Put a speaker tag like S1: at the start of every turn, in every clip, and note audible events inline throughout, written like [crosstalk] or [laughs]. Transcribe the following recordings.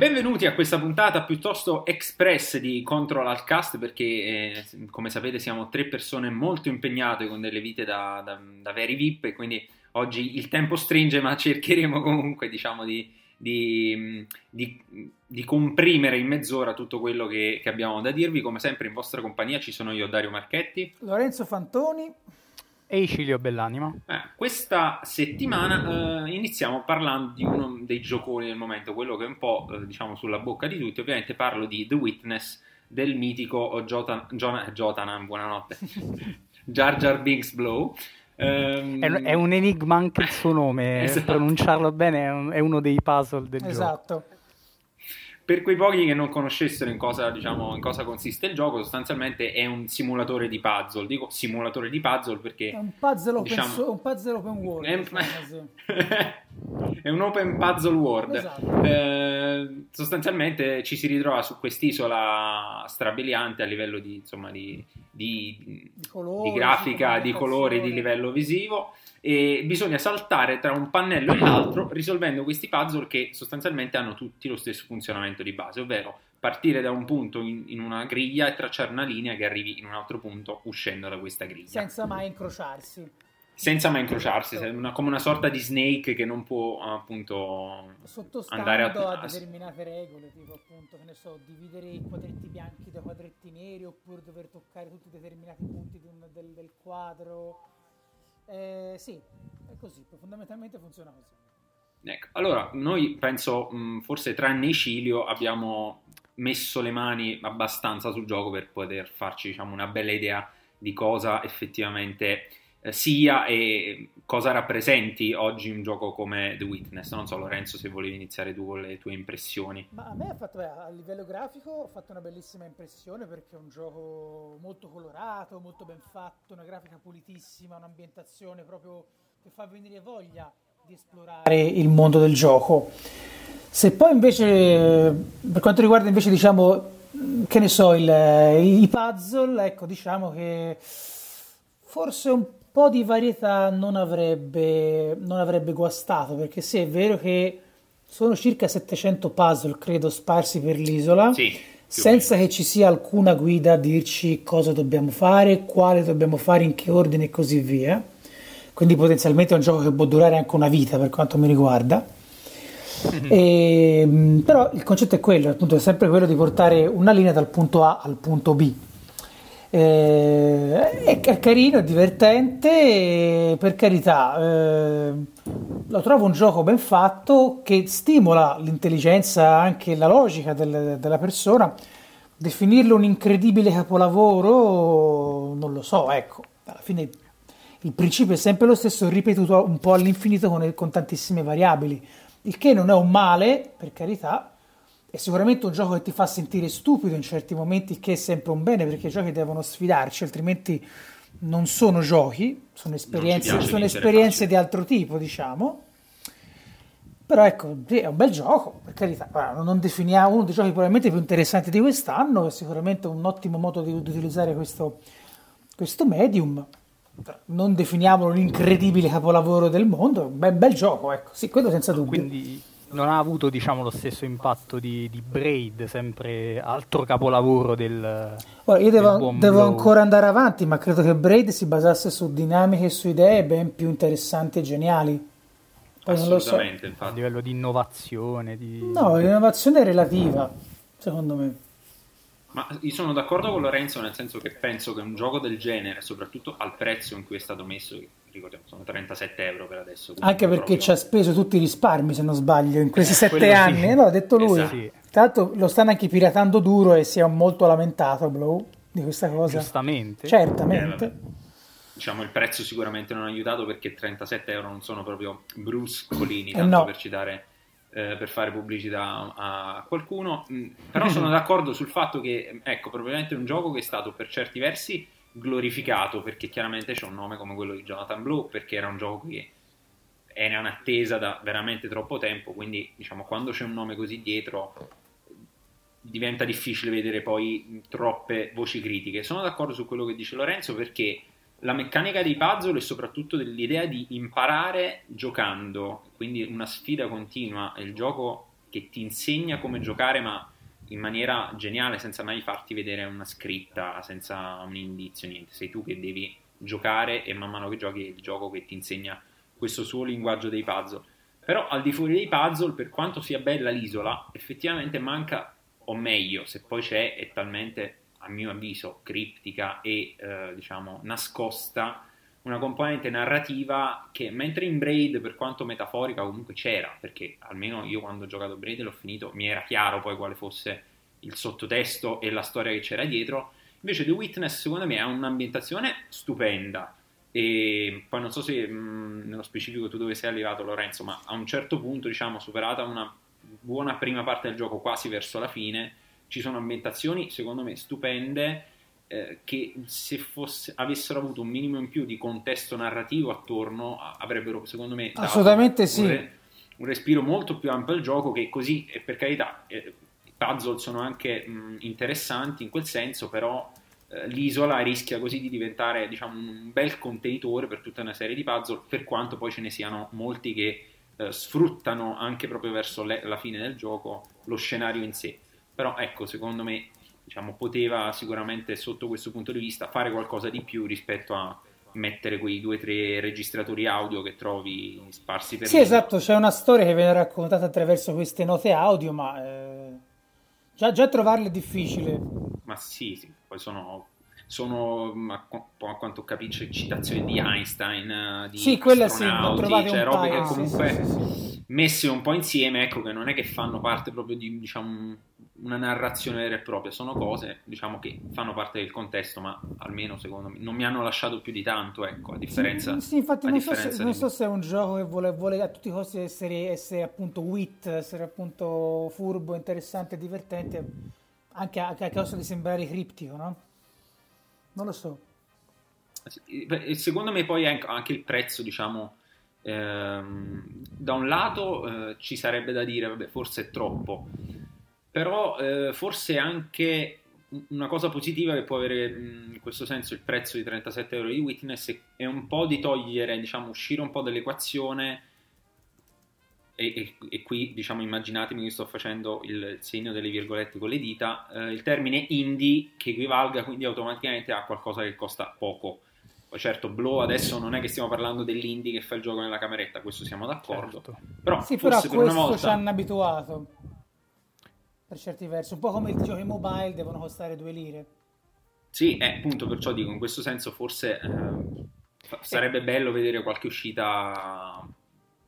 S1: benvenuti a questa puntata piuttosto express di Control Alt Cast perché eh, come sapete siamo tre persone molto impegnate con delle vite da, da, da, veri VIP e quindi oggi il tempo stringe ma cercheremo comunque diciamo di, di, di, di comprimere in mezz'ora tutto quello che, che abbiamo da dirvi. Come sempre in vostra compagnia ci sono io Dario Marchetti,
S2: Lorenzo Fantoni
S3: e Icilio Bellanima.
S1: Eh, questa settimana eh, iniziamo parlando di uno dei gioconi del momento, quello che è un po' eh, diciamo sulla bocca di tutti. Ovviamente parlo di The Witness del mitico Jotan, John, Jotanan, buonanotte, [laughs] Jar Jar Binks Blow.
S3: Um, è, è, un enigma anche il suo nome, [laughs] esatto. pronunciarlo bene è, un, è, uno dei puzzle del
S2: esatto.
S3: gioco.
S2: Esatto.
S1: Per quei pochi che non conoscessero in cosa, diciamo, in cosa, consiste il gioco, sostanzialmente è un simulatore di puzzle. Dico simulatore di puzzle perché...
S2: È un puzzle open, diciamo, so, un puzzle open world.
S1: È, [laughs] è, un open puzzle world. Esatto. Eh, sostanzialmente ci si ritrova su quest'isola strabiliante a livello di, insomma, di, di, di, colori, di grafica, di colori, di livello visivo e bisogna saltare tra un pannello e l'altro risolvendo questi puzzle che sostanzialmente hanno tutti lo stesso funzionamento di base, ovvero partire da un punto in, in, una griglia e tracciare una linea che arrivi in un altro punto uscendo da questa griglia.
S2: Senza mai incrociarsi.
S1: Senza mai incrociarsi, una, come una sorta di snake che non può appunto andare
S2: a, a determinate regole, tipo appunto, che ne so, dividere i quadretti bianchi da quadretti neri oppure dover toccare tutti i determinati punti del, del quadro eh, sì, è così, fondamentalmente funziona così.
S1: Ecco, allora noi penso, mh, forse tranne Icilio, abbiamo messo le mani abbastanza sul gioco per poter farci diciamo, una bella idea di cosa effettivamente sia e cosa rappresenti oggi un gioco come The Witness. Non so, Lorenzo, se volevi iniziare tu con le tue impressioni.
S2: Ma a me ha fatto, beh, a livello grafico, ho fatto una bellissima impressione perché è un gioco molto colorato, molto ben fatto, una grafica pulitissima, un'ambientazione proprio che fa venire voglia di esplorare il mondo del gioco. Se poi invece, per quanto riguarda invece, diciamo, che ne so, il, i puzzle, ecco, diciamo che forse un di varietà non avrebbe, non avrebbe guastato, perché sì, è vero che sono circa 700 puzzle, credo, sparsi per l'isola,
S1: sì,
S2: senza che ci sia alcuna guida a dirci cosa dobbiamo fare, quale dobbiamo fare, in che ordine e così via. Quindi potenzialmente è un gioco che può durare anche una vita per quanto mi riguarda. [laughs] E, però il concetto è quello, appunto, è sempre quello di portare una linea dal punto A al punto B eh, è, è, carino, è divertente, per carità, eh, lo trovo un gioco ben fatto che stimola l'intelligenza, anche la logica del, della persona. Definirlo un incredibile capolavoro, non lo so, ecco, alla fine il principio è sempre lo stesso, ripetuto un po' all'infinito con, con tantissime variabili, il che non è un male, per carità, è sicuramente un gioco che ti fa sentire stupido in certi momenti, che è sempre un bene perché i giochi devono sfidarci, altrimenti non sono giochi, sono esperienze, sono esperienze di altro tipo, diciamo. Però ecco, è un bel gioco, per carità. non definiamo uno dei giochi probabilmente più interessanti di quest'anno, è sicuramente un ottimo modo di, di utilizzare questo, questo medium. Non definiamolo l'incredibile capolavoro del mondo, è un bel, bel gioco, ecco. Sì, quello senza dubbio.
S3: Quindi non ha avuto diciamo, lo stesso impatto di, di, Braid, sempre altro capolavoro del.
S2: Ora, io devo, devo ancora andare avanti, ma credo che Braid si basasse su dinamiche e su idee ben più interessanti e geniali.
S1: Poi lo so.
S3: A livello di innovazione. Di...
S2: No, l'innovazione è relativa, secondo me.
S1: Ma io sono d'accordo con Lorenzo nel senso che penso che un gioco del genere, soprattutto al prezzo in cui è stato messo, ricordiamo, sono 37 euro per adesso.
S2: Anche perché proprio... ci ha speso tutti i risparmi, se non sbaglio, in questi sette anni. Sì. No, ha detto lui. Esatto. Tra l'altro lo stanno anche piratando duro e si è molto lamentato Blow di questa cosa.
S3: Giustamente.
S2: Certamente. Eh,
S1: diciamo il prezzo sicuramente non ha aiutato perché 37 euro non sono proprio bruscolini, eh, tanto eh no. per citare eh, per fare pubblicità a qualcuno, mm, però [clears throat] sono d'accordo sul fatto che, ecco, probabilmente è un gioco che è stato per certi versi glorificato perché chiaramente c'è un nome come quello di Jonathan Blue, perché era un gioco che era in attesa da veramente troppo tempo, quindi diciamo quando c'è un nome così dietro diventa difficile vedere poi troppe voci critiche. Sono d'accordo su quello che dice Lorenzo perché la meccanica dei puzzle e soprattutto dell'idea di imparare giocando, quindi una sfida continua, il gioco che ti insegna come giocare, ma in maniera geniale, senza mai farti vedere una scritta, senza un indizio, niente. Sei tu che devi giocare e man mano che giochi è il gioco che ti insegna questo suo linguaggio dei puzzle. Però al di fuori dei puzzle, per quanto sia bella l'isola, effettivamente manca, o meglio, se poi c'è, è talmente, a mio avviso, criptica e eh, diciamo nascosta una componente narrativa che mentre in Braid, per quanto metaforica, comunque c'era, perché almeno io quando ho giocato Braid l'ho finito, mi era chiaro poi quale fosse il sottotesto e la storia che c'era dietro. Invece The Witness, secondo me, ha un'ambientazione stupenda. E poi non so se mh, nello specifico tu dove sei arrivato, Lorenzo, ma a un certo punto, diciamo, superata una buona prima parte del gioco, quasi verso la fine, ci sono ambientazioni, secondo me, stupende eh, che se fosse, avessero avuto un minimo in più di contesto narrativo attorno avrebbero secondo me
S2: assolutamente sì.
S1: un, re, un, respiro molto più ampio al gioco che così e per carità eh, i puzzle sono anche mh, interessanti in quel senso però eh, l'isola rischia così di diventare diciamo un bel contenitore per tutta una serie di puzzle per quanto poi ce ne siano molti che eh, sfruttano anche proprio verso le, la fine del gioco lo scenario in sé. Però ecco secondo me diciamo, poteva sicuramente sotto questo punto di vista fare qualcosa di più rispetto a mettere quei due o tre registratori audio che trovi sparsi per
S2: Sì, lì. esatto, c'è una storia che viene raccontata attraverso queste note audio, ma eh, già, già trovarle è difficile.
S1: Ma sì, sì, poi sono sono a, a quanto capisco citazioni di Einstein di
S2: sì, quelle sì, cioè
S1: robe che comunque sì, sì, messe un po' insieme ecco che non è che fanno parte proprio di diciamo una narrazione vera e propria, sono cose diciamo, che fanno parte del contesto, ma almeno secondo me non mi hanno lasciato più di tanto, ecco, a differenza
S2: Sì, sì infatti non so, se, non, so se, è un gioco che vuole, vuole a tutti i costi essere, essere, appunto wit, essere appunto furbo, interessante, divertente, anche a, a causa di sembrare criptico, no? Non lo so.
S1: Secondo me poi anche il prezzo, diciamo, ehm, da un lato eh, ci sarebbe da dire, vabbè, forse è troppo, però eh, forse anche una cosa positiva che può avere in questo senso il prezzo di 37 euro di Witness è un po' di togliere, diciamo, uscire un po' dall'equazione e, e, e qui diciamo immaginatemi che sto facendo il segno delle virgolette con le dita, eh, il termine indie che equivalga quindi automaticamente a qualcosa che costa poco. Poi certo, Blow adesso non è che stiamo parlando dell'indie che fa il gioco nella cameretta, questo siamo d'accordo.
S2: Certo. Però sì, però a questo volta... ci hanno abituato per certi versi, un po' come i giochi mobile devono costare due lire.
S1: Sì, eh, appunto, perciò dico, in questo senso forse eh, sarebbe bello vedere qualche uscita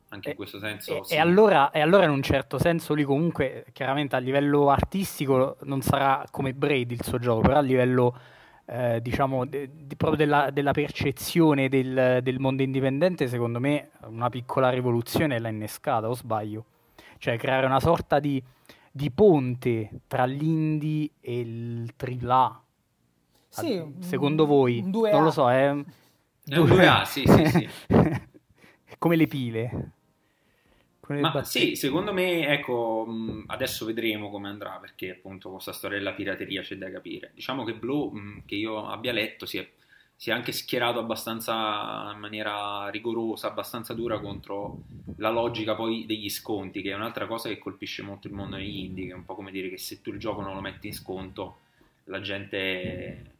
S1: anche in questo senso.
S3: E, sì. e, allora, e, allora, in un certo senso lì comunque, chiaramente a livello artistico non sarà come Braid il suo gioco, però a livello eh, diciamo de, de, proprio della, della percezione del, del, mondo indipendente, secondo me una piccola rivoluzione l'ha innescata, o sbaglio? Cioè creare una sorta di di ponte tra l'indie e il AAA. Sì, secondo voi? Non lo so, è...
S1: Un 2A, sì, sì, sì. [laughs]
S3: Come le pile.
S1: Come Ma sì, secondo me, ecco, adesso vedremo come andrà, perché appunto questa storia della pirateria c'è da capire. Diciamo che Blue, che io abbia letto, si è si è anche schierato abbastanza in maniera rigorosa, abbastanza dura contro la logica poi degli sconti, che è un'altra cosa che colpisce molto il mondo degli indie, che è un po' come dire che se tu il gioco non lo metti in sconto, la gente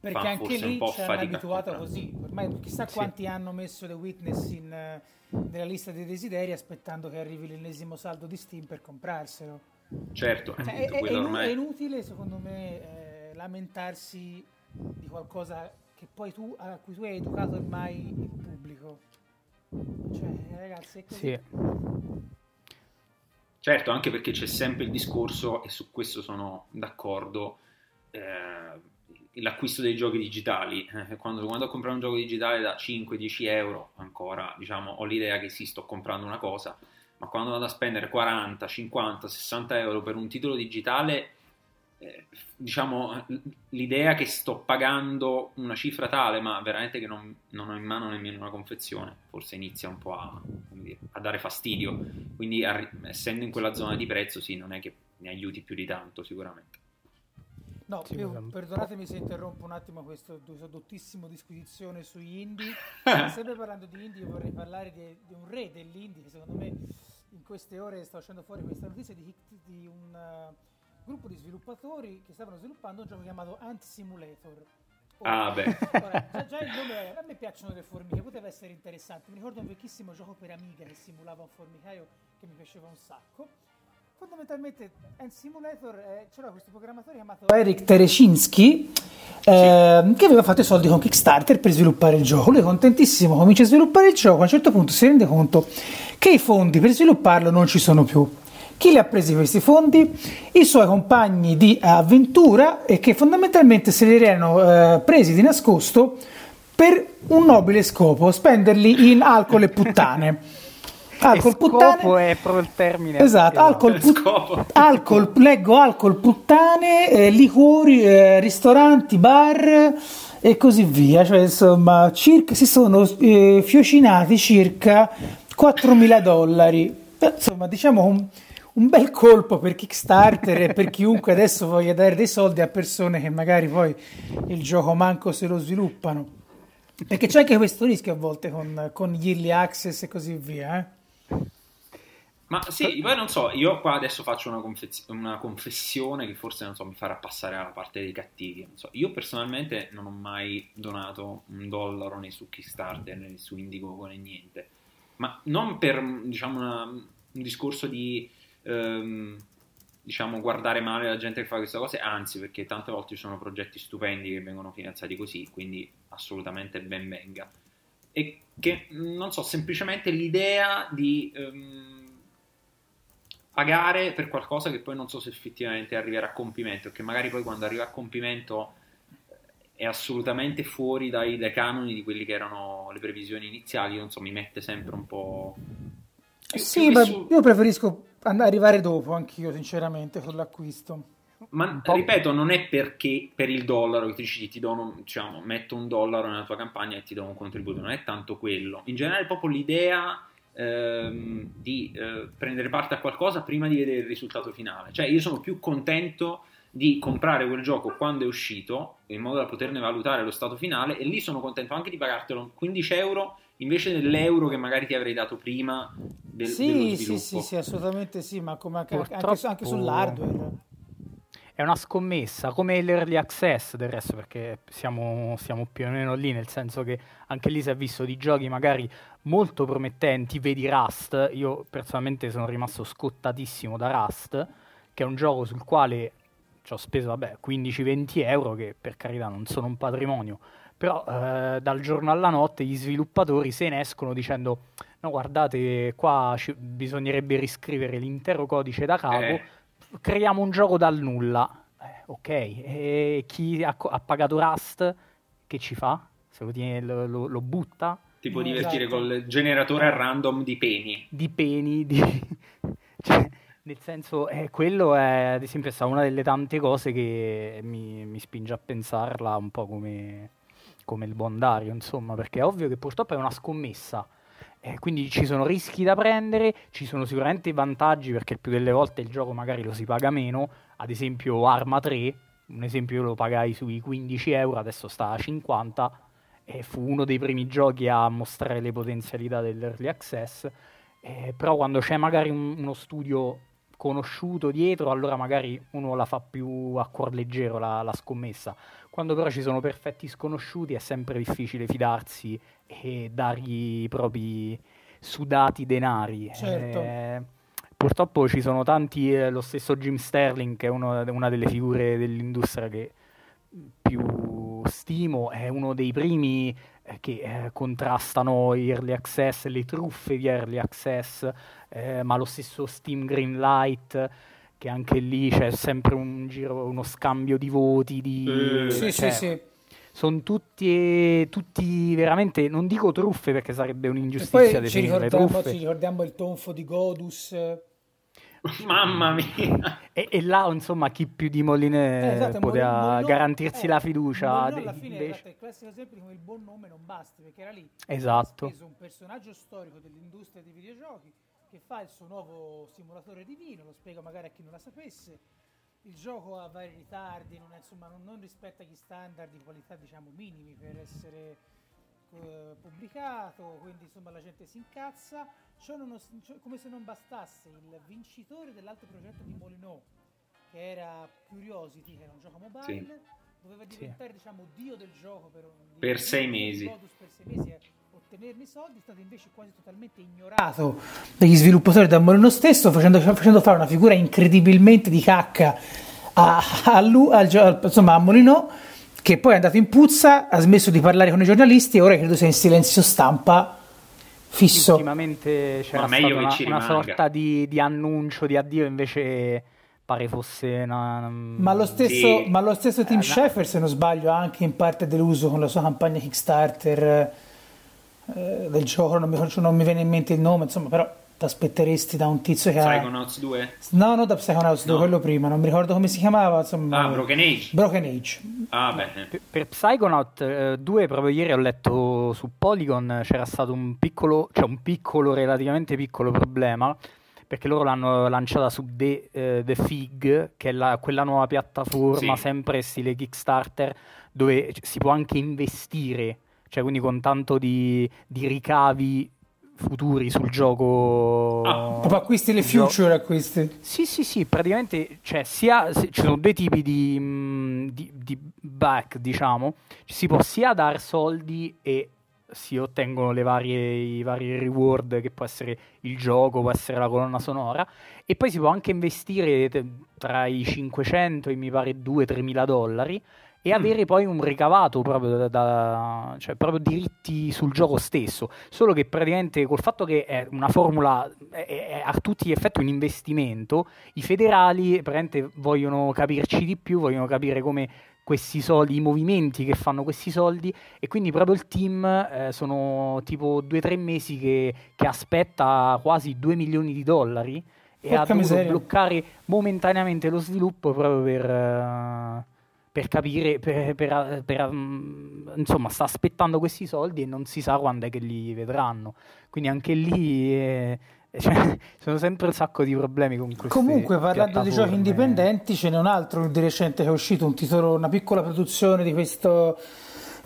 S2: perché fa anche lì ci hanno abituato così. Ormai chissà quanti sì. hanno messo The Witness in, nella lista dei desideri aspettando che arrivi l'ennesimo saldo di Steam per comprarselo.
S1: Certo
S2: cioè, è, è, ormai... è, inutile secondo me eh, lamentarsi di qualcosa che poi tu, a cui tu hai educato ormai il pubblico. Cioè, ragazzi, è così. Sì.
S1: Certo, anche perché c'è sempre il discorso, e su questo sono d'accordo, eh, l'acquisto dei giochi digitali. Eh, quando, quando compro un gioco digitale da 5-10 euro, ancora diciamo, ho l'idea che sì, sto comprando una cosa, ma quando vado a spendere 40, 50, 60 euro per un titolo digitale eh, diciamo, l'idea che sto pagando una cifra tale, ma veramente che non, non ho in mano nemmeno una confezione, forse inizia un po' a, dire, a dare fastidio. Quindi, a, essendo in quella zona di prezzo, sì, non è che mi aiuti più di tanto, sicuramente.
S2: No, io, perdonatemi se interrompo un attimo questa dottissima disquisizione sugli indie. [laughs] Sempre parlando di indie, vorrei parlare di, di un re dell'indie che secondo me in queste ore sta uscendo fuori questa notizia di, di un uh, gruppo di sviluppatori che stavano sviluppando un gioco chiamato Ant Simulator.
S1: Ora, ah, beh. [laughs]
S2: Ora, già, già, il nome, a me piacciono le formiche, poteva essere interessante. Mi ricordo un vecchissimo gioco per Amiga che simulava un formicaio che mi piaceva un sacco. Fondamentalmente, Ant Simulator eh, c'era questo programmatore chiamato Eric Terecinski eh, che aveva fatto i soldi con Kickstarter per sviluppare il gioco. Lui è contentissimo, comincia a sviluppare il gioco. A un certo punto si rende conto che i fondi per svilupparlo non ci sono più. Chi li ha presi questi fondi? I suoi compagni di avventura e che fondamentalmente se li erano eh, presi di nascosto per un nobile scopo, spenderli in alcol e puttane. [laughs]
S3: Alcol, puttane. è proprio il termine.
S2: Esatto, alcol, [laughs] put- alcol, leggo alcol, puttane, eh, liquori, eh, ristoranti, bar e così via. Cioè, insomma, circa, si sono eh, fiocinati circa 4.000 dollari. Eh, insomma, diciamo un, bel colpo per Kickstarter e per chiunque adesso voglia dare dei soldi a persone che magari poi il gioco manco se lo sviluppano. Perché c'è anche questo rischio a volte con, con gli early access e così via. Eh?
S1: Ma sì, poi non so, io qua adesso faccio una, confez- una, confessione che forse non so, mi farà passare alla parte dei cattivi. So. Io personalmente non ho mai donato un dollaro né su Kickstarter né su Indiegogo né niente. Ma non per diciamo, una, un discorso di ehm, diciamo, guardare male la gente che fa queste cose, anzi, perché tante volte ci sono progetti stupendi che vengono finanziati così, quindi assolutamente ben venga. E che non so, semplicemente l'idea di. Ehm, pagare per qualcosa che poi non so se effettivamente arriverà a compimento, che magari poi quando arriva a compimento è assolutamente fuori dai, dai canoni di quelli che erano le previsioni iniziali, non so, mi mette sempre un po'...
S2: sì, ma su... io preferisco arrivare dopo, anch'io sinceramente, con l'acquisto.
S1: Ma ripeto, non è perché per il dollaro che ti dici ti do, diciamo, metto un dollaro nella tua campagna e ti do un contributo, non è tanto quello. In generale, proprio l'idea ehm, di eh, prendere parte a qualcosa prima di vedere il risultato finale. Cioè io sono più contento di comprare quel gioco quando è uscito in modo da poterne valutare lo stato finale e lì sono contento anche di pagartelo 15 euro invece dell'euro che magari ti avrei dato prima del,
S2: sì, Sì, sì, sì, assolutamente sì, ma come anche, Purtroppo... anche sull'hardware.
S3: è una scommessa, come l'early access del resto, perché siamo, siamo, più o meno lì, nel senso che anche lì si è visto di giochi magari molto promettenti, vedi Rust, io personalmente sono rimasto scottatissimo da Rust, che è un gioco sul quale ci ho speso vabbè, 15-20 euro, che per carità non sono un patrimonio, però eh, dal giorno alla notte gli sviluppatori se ne escono dicendo no guardate qua ci, bisognerebbe riscrivere l'intero codice da capo, eh creiamo un gioco dal nulla. Eh, ok, e chi ha, ha, pagato Rust che ci fa? Se lo, tiene, lo, lo, lo butta?
S1: Ti può divertire esatto. col generatore a random di peni.
S3: Di peni, di... [laughs] cioè, nel senso, eh, quello è ad esempio stata una delle tante cose che mi, mi spinge a pensarla un po' come, come il buon Dario, insomma, perché è ovvio che purtroppo è una scommessa. Eh, quindi ci sono rischi da prendere, ci sono sicuramente vantaggi perché più delle volte il gioco magari lo si paga meno, ad esempio Arma 3, un esempio io lo pagai sui 15 euro, adesso sta a 50 e fu uno dei primi giochi a mostrare le potenzialità dell'early access, eh, però quando c'è magari un, uno studio conosciuto dietro, allora magari uno la fa più a cuor leggero la, la scommessa. Quando però ci sono perfetti sconosciuti è sempre difficile fidarsi e dargli i propri sudati denari.
S2: Certo.
S3: Eh, purtroppo ci sono tanti, eh, lo stesso Jim Sterling, che è uno, una delle figure dell'industria che più stimo, è uno dei primi che eh, contrastano gli early access, le truffe di early access, eh, ma lo stesso Steam Greenlight che anche lì c'è sempre un giro, uno scambio di voti, di,
S2: eh, sì, cioè, sì, sì
S3: sono tutti, tutti, veramente, non dico truffe perché sarebbe un'ingiustizia
S2: e ci ricordiamo, ci ricordiamo il tonfo di Godus. [laughs]
S1: Mamma mia!
S3: E, e, là, insomma, chi più di Moline eh, esatto, poteva Molino, garantirsi eh, la fiducia.
S2: Molino alla fine invece... il classico esempio di come il buon nome non basti, perché era lì.
S3: Esatto.
S2: Ha un personaggio storico dell'industria dei videogiochi che fa il suo nuovo simulatore di vino, lo spiego magari a chi non la sapesse il gioco ha vari ritardi, non, è, insomma, non, non, rispetta gli standard di qualità diciamo minimi per essere eh, pubblicato, quindi insomma la gente si incazza. Uno, come se non bastasse, il vincitore dell'altro progetto di Molyneux, che era Curiosity, che era un gioco mobile, sì. doveva diventare sì. diciamo dio del gioco per, un,
S1: per sei mesi.
S2: Per sei mesi ottenerne i soldi, è stato invece quasi totalmente ignorato dagli sviluppatori da Molino stesso, facendo, facendo, fare una figura incredibilmente di cacca a, a, lui, a, insomma, a Molino, che poi è andato in puzza, ha smesso di parlare con i giornalisti e ora credo sia in silenzio stampa fisso.
S3: Ultimamente c'era stata una, una sorta di, di, annuncio di addio, invece pare fosse una...
S2: Ma lo stesso, sì. ma lo stesso Tim eh, Schafer, se non sbaglio, ha anche in parte deluso con la sua campagna Kickstarter eh, del gioco, non mi, non mi, viene in mente il nome, insomma, però ti aspetteresti da un tizio che
S1: Psychonauts ha... 2?
S2: No, no, da Psychonauts no. 2, quello prima, non mi ricordo come si chiamava, insomma...
S1: Ah, Broken Age?
S2: Broken Age.
S1: Ah, beh.
S3: Per, per Psychonaut eh, 2, proprio ieri ho letto su Polygon, c'era stato un piccolo, cioè un piccolo, relativamente piccolo problema, perché loro l'hanno lanciata su The, uh, The Fig, che è la, quella nuova piattaforma, sì. sempre stile Kickstarter, dove si può anche investire cioè quindi con tanto di, di ricavi futuri sul gioco.
S2: Ah, proprio acquisti le future acquisti.
S3: Sì, sì, sì, praticamente cioè, sia, ci sono due tipi di, mm, di, di, back, diciamo. Si può sia dar soldi e si ottengono le varie, i vari reward, che può essere il gioco, può essere la colonna sonora, e poi si può anche investire tra i 500 e mi pare 2-3 mila dollari e mm. avere poi un ricavato proprio da, da, cioè proprio diritti sul gioco stesso. Solo che praticamente col fatto che è una formula è, è a tutti gli effetti un investimento, i federali praticamente vogliono capirci di più, vogliono capire come questi soldi, i movimenti che fanno questi soldi e quindi proprio il team eh, sono tipo due o tre mesi che, che, aspetta quasi 2 milioni di dollari e Porca ha dovuto miseria. bloccare momentaneamente lo sviluppo proprio per... Uh, per capire, per, per, per, mm, insomma, sta aspettando questi soldi e non si sa quando è che li vedranno. Quindi anche lì eh, [laughs] cioè, sono sempre un sacco di problemi con questi.
S2: Comunque, parlando di giochi indipendenti, ce n'è un altro di recente che è uscito, un titolo, una piccola produzione di questo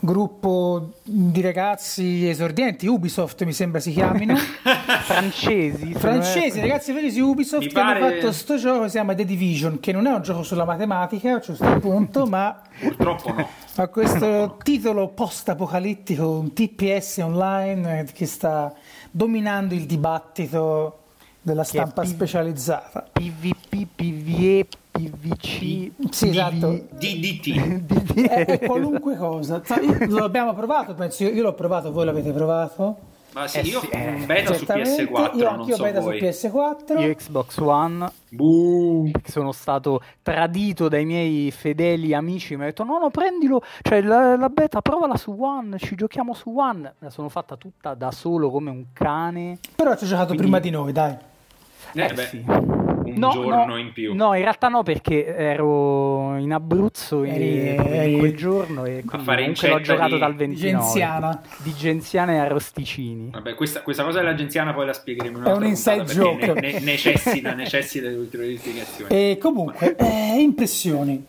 S2: gruppo di ragazzi esordienti, Ubisoft mi sembra si chiamino. [laughs]
S3: francesi.
S2: Francesi, ragazzi francesi Ubisoft mi che pare... hanno fatto questo gioco che si chiama The Division, che non è un gioco sulla matematica, a questo punto, ma...
S1: Purtroppo no. [laughs]
S2: Ha questo no. titolo post-apocalittico, un TPS online eh, che sta dominando il dibattito della stampa P- specializzata.
S3: PvP, PvE, PVC,
S2: sì, esatto.
S1: DDT.
S2: è, è qualunque cosa. Lo abbiamo provato, penso io, io l'ho provato, voi l'avete provato?
S1: Ma sì, eh io sì, eh, beta su PS4, io anche io so beta
S2: voi. su PS4.
S3: Io Xbox One.
S1: Buh.
S3: Sono stato tradito dai miei fedeli amici, mi hanno detto "No, no, prendilo, cioè la, la beta provala su One, ci giochiamo su One". La sono fatta tutta da solo come un cane.
S2: Però ci ho giocato Quindi... prima di noi, dai.
S1: Eh, eh beh. Sì un no, giorno
S3: no,
S1: in più.
S3: No, in realtà no, perché ero in Abruzzo in, eri, in quel giorno e comunque l'ho giocato di... dal 29. Di
S2: Genziana.
S3: Di Genziana e Arrosticini.
S1: Vabbè, questa, questa cosa della Genziana poi la spiegheremo
S2: È un inside joke.
S1: Ne, ne, necessita, necessita di ulteriori spiegazioni.
S2: E comunque, [laughs] eh, impressioni.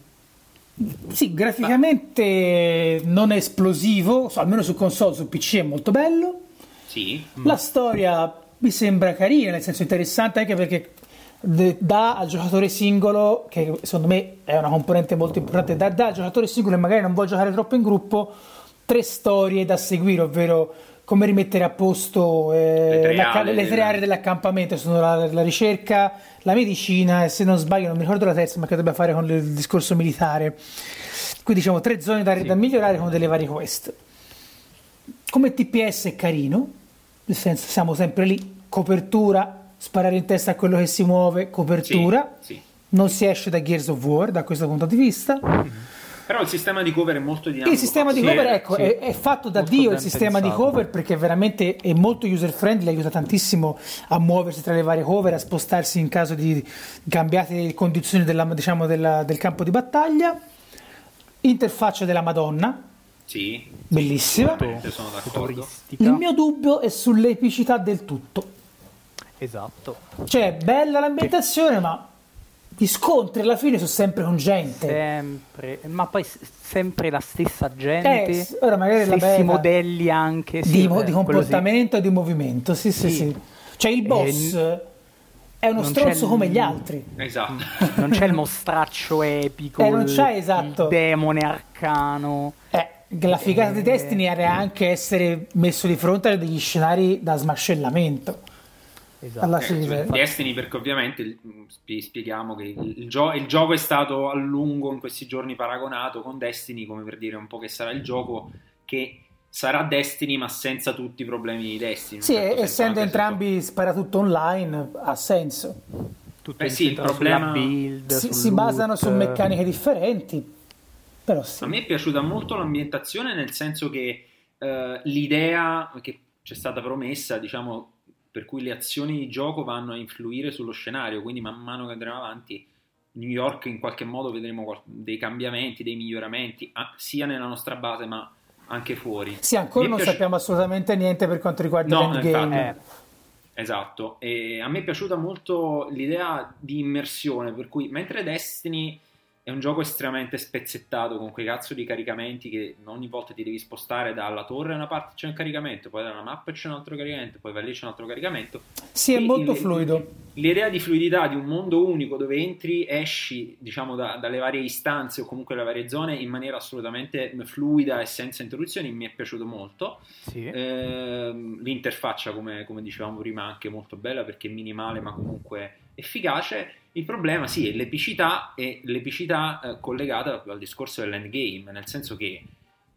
S2: Sì, graficamente Ma... non è esplosivo, almeno su console, su PC è molto bello.
S1: Sì.
S2: La storia mi sembra carina, nel senso interessante anche perché dà al giocatore singolo, che secondo me è una componente molto importante, dà, dà al giocatore singolo e magari non vuole giocare troppo in gruppo, tre storie da seguire, ovvero come rimettere a posto eh, le, tre la, le, tre aree dell'accampamento sono la, la, ricerca, la medicina e se non sbaglio non mi ricordo la terza ma che dobbiamo fare con il discorso militare quindi diciamo tre zone da, sì. da migliorare con delle varie quest come TPS è carino nel senso siamo sempre lì copertura sparare in testa a quello che si muove, copertura.
S1: Sì, sì.
S2: Non si esce da Gears of War da questo punto di vista. Mm-hmm.
S1: Però il sistema di cover è molto dinamico.
S2: Il sistema di cover ecco, sì. è, è, fatto da molto Dio il sistema pensato. di cover perché veramente è molto user friendly, aiuta tantissimo a muoversi tra le varie cover, a spostarsi in caso di cambiate condizioni della, diciamo, della, del campo di battaglia. Interfaccia della Madonna.
S1: Sì.
S2: Bellissima.
S1: Sono d'accordo.
S2: Il mio dubbio è sull'epicità del tutto.
S3: Esatto.
S2: Cioè, bella l'ambientazione, che... ma gli scontri alla fine sono sempre con gente.
S3: Sempre, ma poi sempre la stessa gente.
S2: Eh, ora magari
S3: stessi modelli anche.
S2: Sì, di, di comportamento e di movimento, sì, sì, sì, sì. Cioè il boss... Eh, è uno stronzo come gli altri.
S1: Esatto. [laughs]
S3: Non c'è il mostraccio epico.
S2: Eh, non c'è, esatto.
S3: Il demone arcano.
S2: Eh, la figata di Destiny era anche essere messo di fronte a degli scenari da smascellamento.
S1: Esatto. Eh, Destiny perché ovviamente spieghiamo che il, il, gio- il, gioco è stato a lungo in questi giorni paragonato con Destiny come per dire un po' che sarà il gioco che sarà Destiny ma senza tutti i problemi di Destiny.
S2: Sì, certo essendo entrambi spara tutto online ha senso.
S3: Tutto eh sì, il problema build,
S2: si, si basano su meccaniche differenti. Però sì.
S1: A me è piaciuta molto l'ambientazione nel senso che uh, l'idea che ci è stata promessa, diciamo, per cui le azioni di gioco vanno a influire sullo scenario, quindi man mano che andremo avanti New York in qualche modo vedremo dei cambiamenti, dei miglioramenti, sia nella nostra base ma anche fuori.
S2: Sì, ancora non piaci... sappiamo assolutamente niente per quanto riguarda no, l'endgame.
S1: Eh, esatto, e a me è piaciuta molto l'idea di immersione, per cui mentre Destiny è un gioco estremamente spezzettato con quei cazzo di caricamenti che ogni volta ti devi spostare dalla torre a una parte c'è un caricamento, poi dalla mappa c'è un altro caricamento, poi vai lì c'è un altro caricamento.
S2: Sì, è molto il, fluido.
S1: L'idea di fluidità di un mondo unico dove entri, esci, diciamo, da, dalle varie istanze o comunque le varie zone in maniera assolutamente fluida e senza interruzioni mi è piaciuto molto.
S3: Sì.
S1: Eh, l'interfaccia, come, come dicevamo prima, anche molto bella perché è minimale ma comunque efficace il problema sì è l'epicità e l'epicità eh, collegata al discorso dell'endgame, nel senso che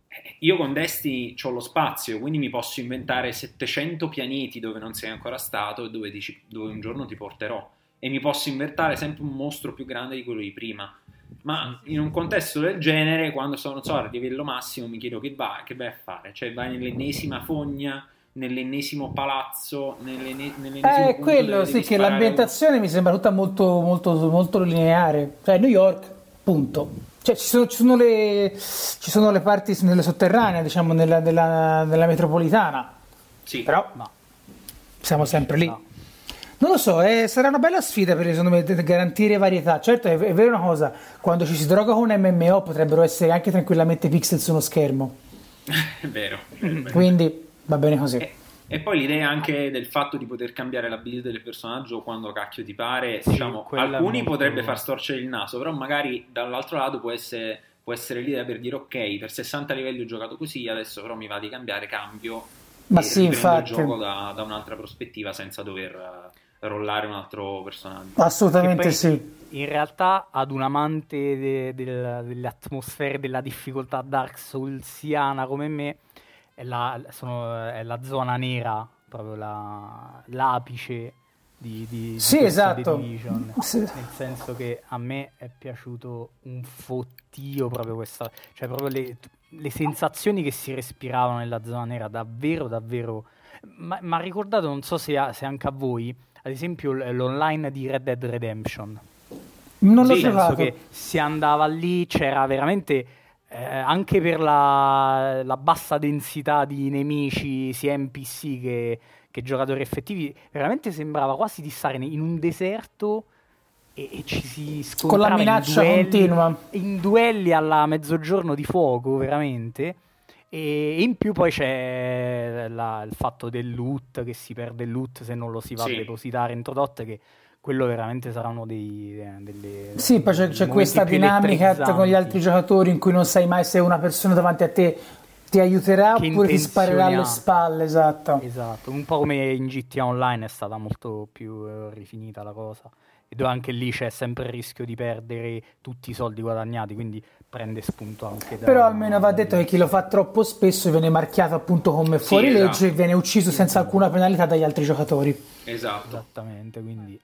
S1: eh, io con Destiny ho lo spazio, quindi mi posso inventare 700 pianeti dove non sei ancora stato e dove, dici, dove un giorno ti porterò e mi posso inventare sempre un mostro più grande di quello di prima. Ma in un contesto del genere, quando sono so, a livello massimo, mi chiedo che vai, che vai a fare? Cioè vai nell'ennesima fogna nell'ennesimo palazzo, nell'enne, nell'ennesimo
S2: eh, quello sì, che l'ambientazione un... mi sembra tutta molto, molto, molto lineare. Cioè, New York, punto. Cioè, ci sono, ci sono, le, ci sono le parti nelle sotterranee, diciamo, nella, nella, nella metropolitana.
S1: Sì.
S2: Però no. siamo sempre lì. No. Non lo so, eh, sarà una bella sfida per secondo me garantire varietà. Certo, è, è vero una cosa, quando ci si droga con un MMO potrebbero essere anche tranquillamente pixel su uno schermo.
S1: è [laughs] vero. È vero.
S2: Quindi Va bene così.
S1: E, e, poi l'idea anche del fatto di poter cambiare la build del personaggio quando cacchio ti pare, sì, diciamo, alcuni molto... potrebbe far storcere il naso, però magari dall'altro lato può essere, può essere l'idea per dire ok, per 60 livelli ho giocato così, adesso però mi va di cambiare, cambio
S2: ma sì, infatti.
S1: il gioco da, da, un'altra prospettiva senza dover uh, rollare un altro personaggio.
S2: Assolutamente poi, sì.
S3: In realtà, ad un amante de, de, delle atmosfere della difficoltà Dark Soulsiana come me, è la, sono, è la zona nera, proprio la, l'apice di, di,
S2: sì,
S3: di
S2: esatto.
S3: Division, [laughs] sì. nel senso che a me è piaciuto un fottio proprio questa, cioè proprio le, le sensazioni che si respiravano nella zona nera, davvero, davvero, ma, ma ricordato, non so se, se, anche a voi, ad esempio l'online di Red Dead Redemption.
S2: Non l'ho sì,
S3: che si andava lì, c'era veramente eh, anche per la, la, bassa densità di nemici, sia NPC che, che, giocatori effettivi, veramente sembrava quasi di stare in un deserto e, e ci si scontrava
S2: con la minaccia
S3: in duelli,
S2: continua
S3: in duelli alla mezzogiorno di fuoco, veramente. E in più poi c'è la, il fatto del loot, che si perde il loot se non lo si va sì. a depositare introdotte, che quello veramente sarà uno dei eh, delle,
S2: sì poi c'è, c'è questa dinamica con gli altri giocatori in cui non sai mai se una persona davanti a te ti aiuterà che oppure ti sparerà alle spalle esatto.
S3: Esatto un po' come in GTA Online è stata molto più eh, rifinita la cosa e dove anche lì c'è sempre il rischio di perdere tutti i soldi guadagnati quindi prende spunto anche da
S2: però almeno va detto che chi lo fa troppo spesso viene marchiato appunto come fuori sì, esatto. legge e viene ucciso senza alcuna penalità dagli altri giocatori.
S1: Esatto.
S3: Esattamente quindi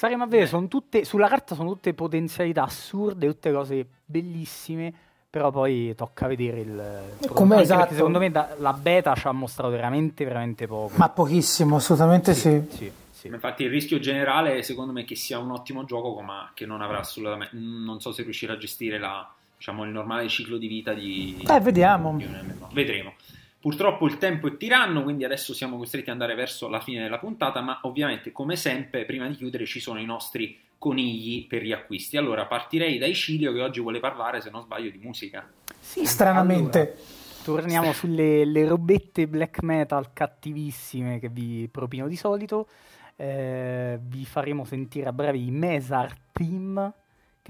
S3: Saremo a vedere, sono tutte, sulla carta sono tutte potenzialità assurde, tutte cose bellissime, però poi tocca vedere il...
S2: Come esatto.
S3: secondo me da, la beta ci ha mostrato veramente, veramente poco.
S2: Ma pochissimo, assolutamente sì.
S3: sì. sì, sì.
S1: Infatti il rischio generale secondo me è che sia un ottimo gioco, ma che non avrà assolutamente... Non so se riuscirà a gestire la, diciamo, il normale ciclo di vita di...
S2: Eh, vediamo.
S1: Di Vedremo. Purtroppo il tempo è tiranno, quindi adesso siamo costretti ad andare verso la fine della puntata, ma ovviamente come sempre prima di chiudere ci sono i nostri conigli per gli acquisti. Allora partirei da Icilio che oggi vuole parlare, se non sbaglio, di musica.
S2: Sì, stranamente. Allora,
S3: torniamo sulle robette black metal cattivissime che vi propino di solito. Eh, vi faremo sentire a breve i Mesar Team,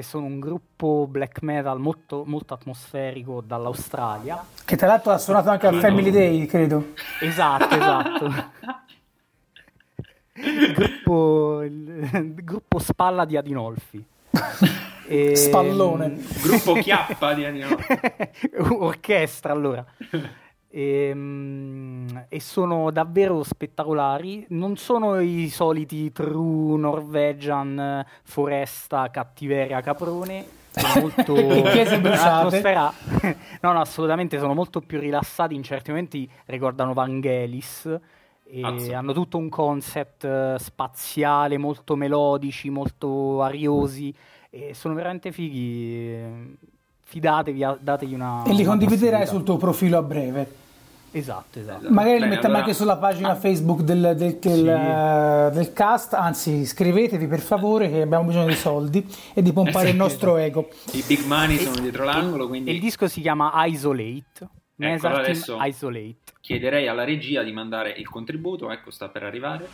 S3: che sono un gruppo black metal molto, molto atmosferico dall'Australia.
S2: Che tra l'altro ha suonato anche al Family Day, credo.
S3: Esatto, esatto. il, [laughs] gruppo, il, [laughs] gruppo Spalla di Adinolfi.
S2: E, [laughs] Spallone.
S1: Gruppo Chiappa di Adinolfi.
S3: Orchestra, allora. E, ehm, e, sono davvero spettacolari. Non sono i soliti true Norwegian foresta cattiveria caprone. Sono molto [laughs] atmosfera. [laughs] no, no, assolutamente sono molto più rilassati. In certi momenti ricordano Vangelis. E Azzo. hanno tutto un concept uh, spaziale, molto melodici, molto ariosi. E sono veramente fighi fidatevi, dategli una.
S2: E li condividerai sul tuo profilo a breve.
S3: Esatto, esatto.
S2: Magari Bene, li mettiamo allora... anche sulla pagina ah. Facebook del, del, del, sì. uh, del, cast, anzi iscrivetevi per favore che abbiamo bisogno di soldi e di pompare esatto. il nostro ego.
S1: I big money sono e, dietro l'angolo, quindi...
S3: Il disco si chiama Isolate. Ecco, adesso Isolate.
S1: Chiederei alla regia di mandare il contributo, ecco sta per arrivare.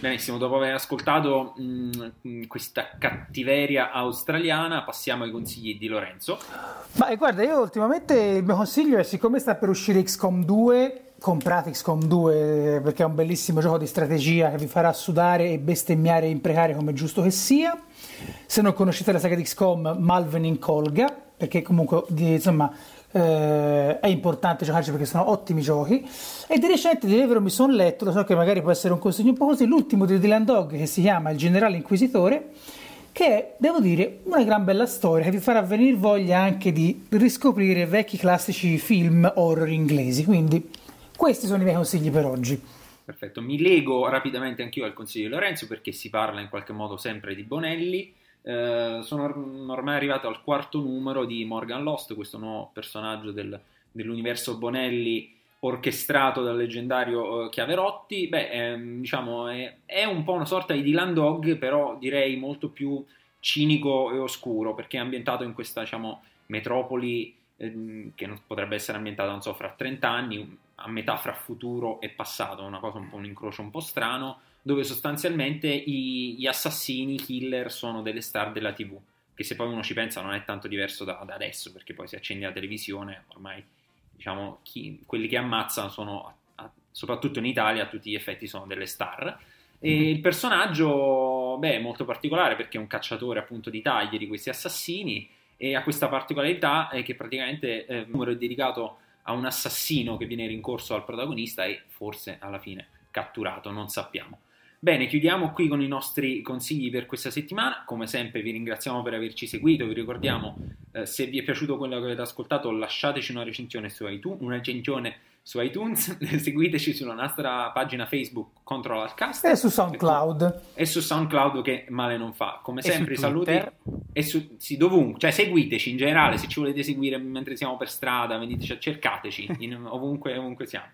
S1: Benissimo, dopo aver ascoltato mh, mm, questa cattiveria australiana, passiamo ai consigli di Lorenzo.
S2: Ma guarda, io ultimamente il mio consiglio è, siccome sta per uscire XCOM 2, comprate XCOM 2 perché è un bellissimo gioco di strategia che vi farà sudare e bestemmiare e imprecare come giusto che sia. Se non conoscete la saga di XCOM, Malvin in Colga, perché comunque insomma eh, è importante giocarci perché sono ottimi giochi. E di recente di Levero mi sono letto, lo so che magari può essere un consiglio un po' così, l'ultimo di Dylan Dog che si chiama Il Generale Inquisitore che è, devo dire, una gran bella storia che vi farà venire voglia anche di riscoprire vecchi classici film horror inglesi, quindi questi sono i miei consigli per oggi.
S1: Perfetto, mi lego rapidamente anch'io al consiglio di Lorenzo perché si parla in qualche modo sempre di Bonelli eh, sono ormai arrivato al quarto numero di Morgan Lost, questo nuovo personaggio del, dell'universo Bonelli orchestrato dal leggendario uh, Chiaverotti. Beh, è, diciamo, è, è, un po' una sorta di Dylan Dog, però direi molto più cinico e oscuro, perché è ambientato in questa diciamo, metropoli eh, che potrebbe essere ambientata, non so, fra 30 anni, a metà fra futuro e passato, una cosa un po' un incrocio un po' strano dove sostanzialmente i, gli assassini, i killer sono delle star della TV, che se poi uno ci pensa non è tanto diverso da, da adesso, perché poi si accende la televisione, ormai diciamo chi, quelli che ammazzano sono, soprattutto in Italia, a tutti gli effetti sono delle star. E mm-hmm. il personaggio, beh, è molto particolare perché è un cacciatore appunto di taglie di questi assassini e ha questa particolarità eh, che praticamente eh, il numero è dedicato a un assassino che viene rincorso al protagonista e forse alla fine catturato, non sappiamo. Bene, chiudiamo qui con i nostri consigli per questa settimana. Come sempre vi ringraziamo per averci seguito, vi ricordiamo eh, se vi è piaciuto quello che avete ascoltato lasciateci una recensione su iTunes, una recensione su iTunes, [laughs] seguiteci sulla nostra pagina Facebook Control al Cast
S2: e su SoundCloud
S1: e su SoundCloud che male non fa. Come sempre saluti e su, sì, dovunque, cioè seguiteci in generale, se ci volete seguire mentre siamo per strada, veniteci, cercateci in, ovunque, ovunque siamo.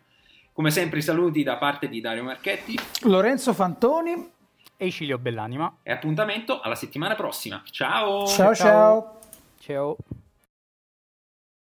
S1: Come sempre i saluti da parte di Dario Marchetti,
S2: Lorenzo Fantoni
S3: e Icilio Bellanima.
S1: E appuntamento alla settimana prossima. Ciao!
S2: Ciao ciao!
S3: Ciao!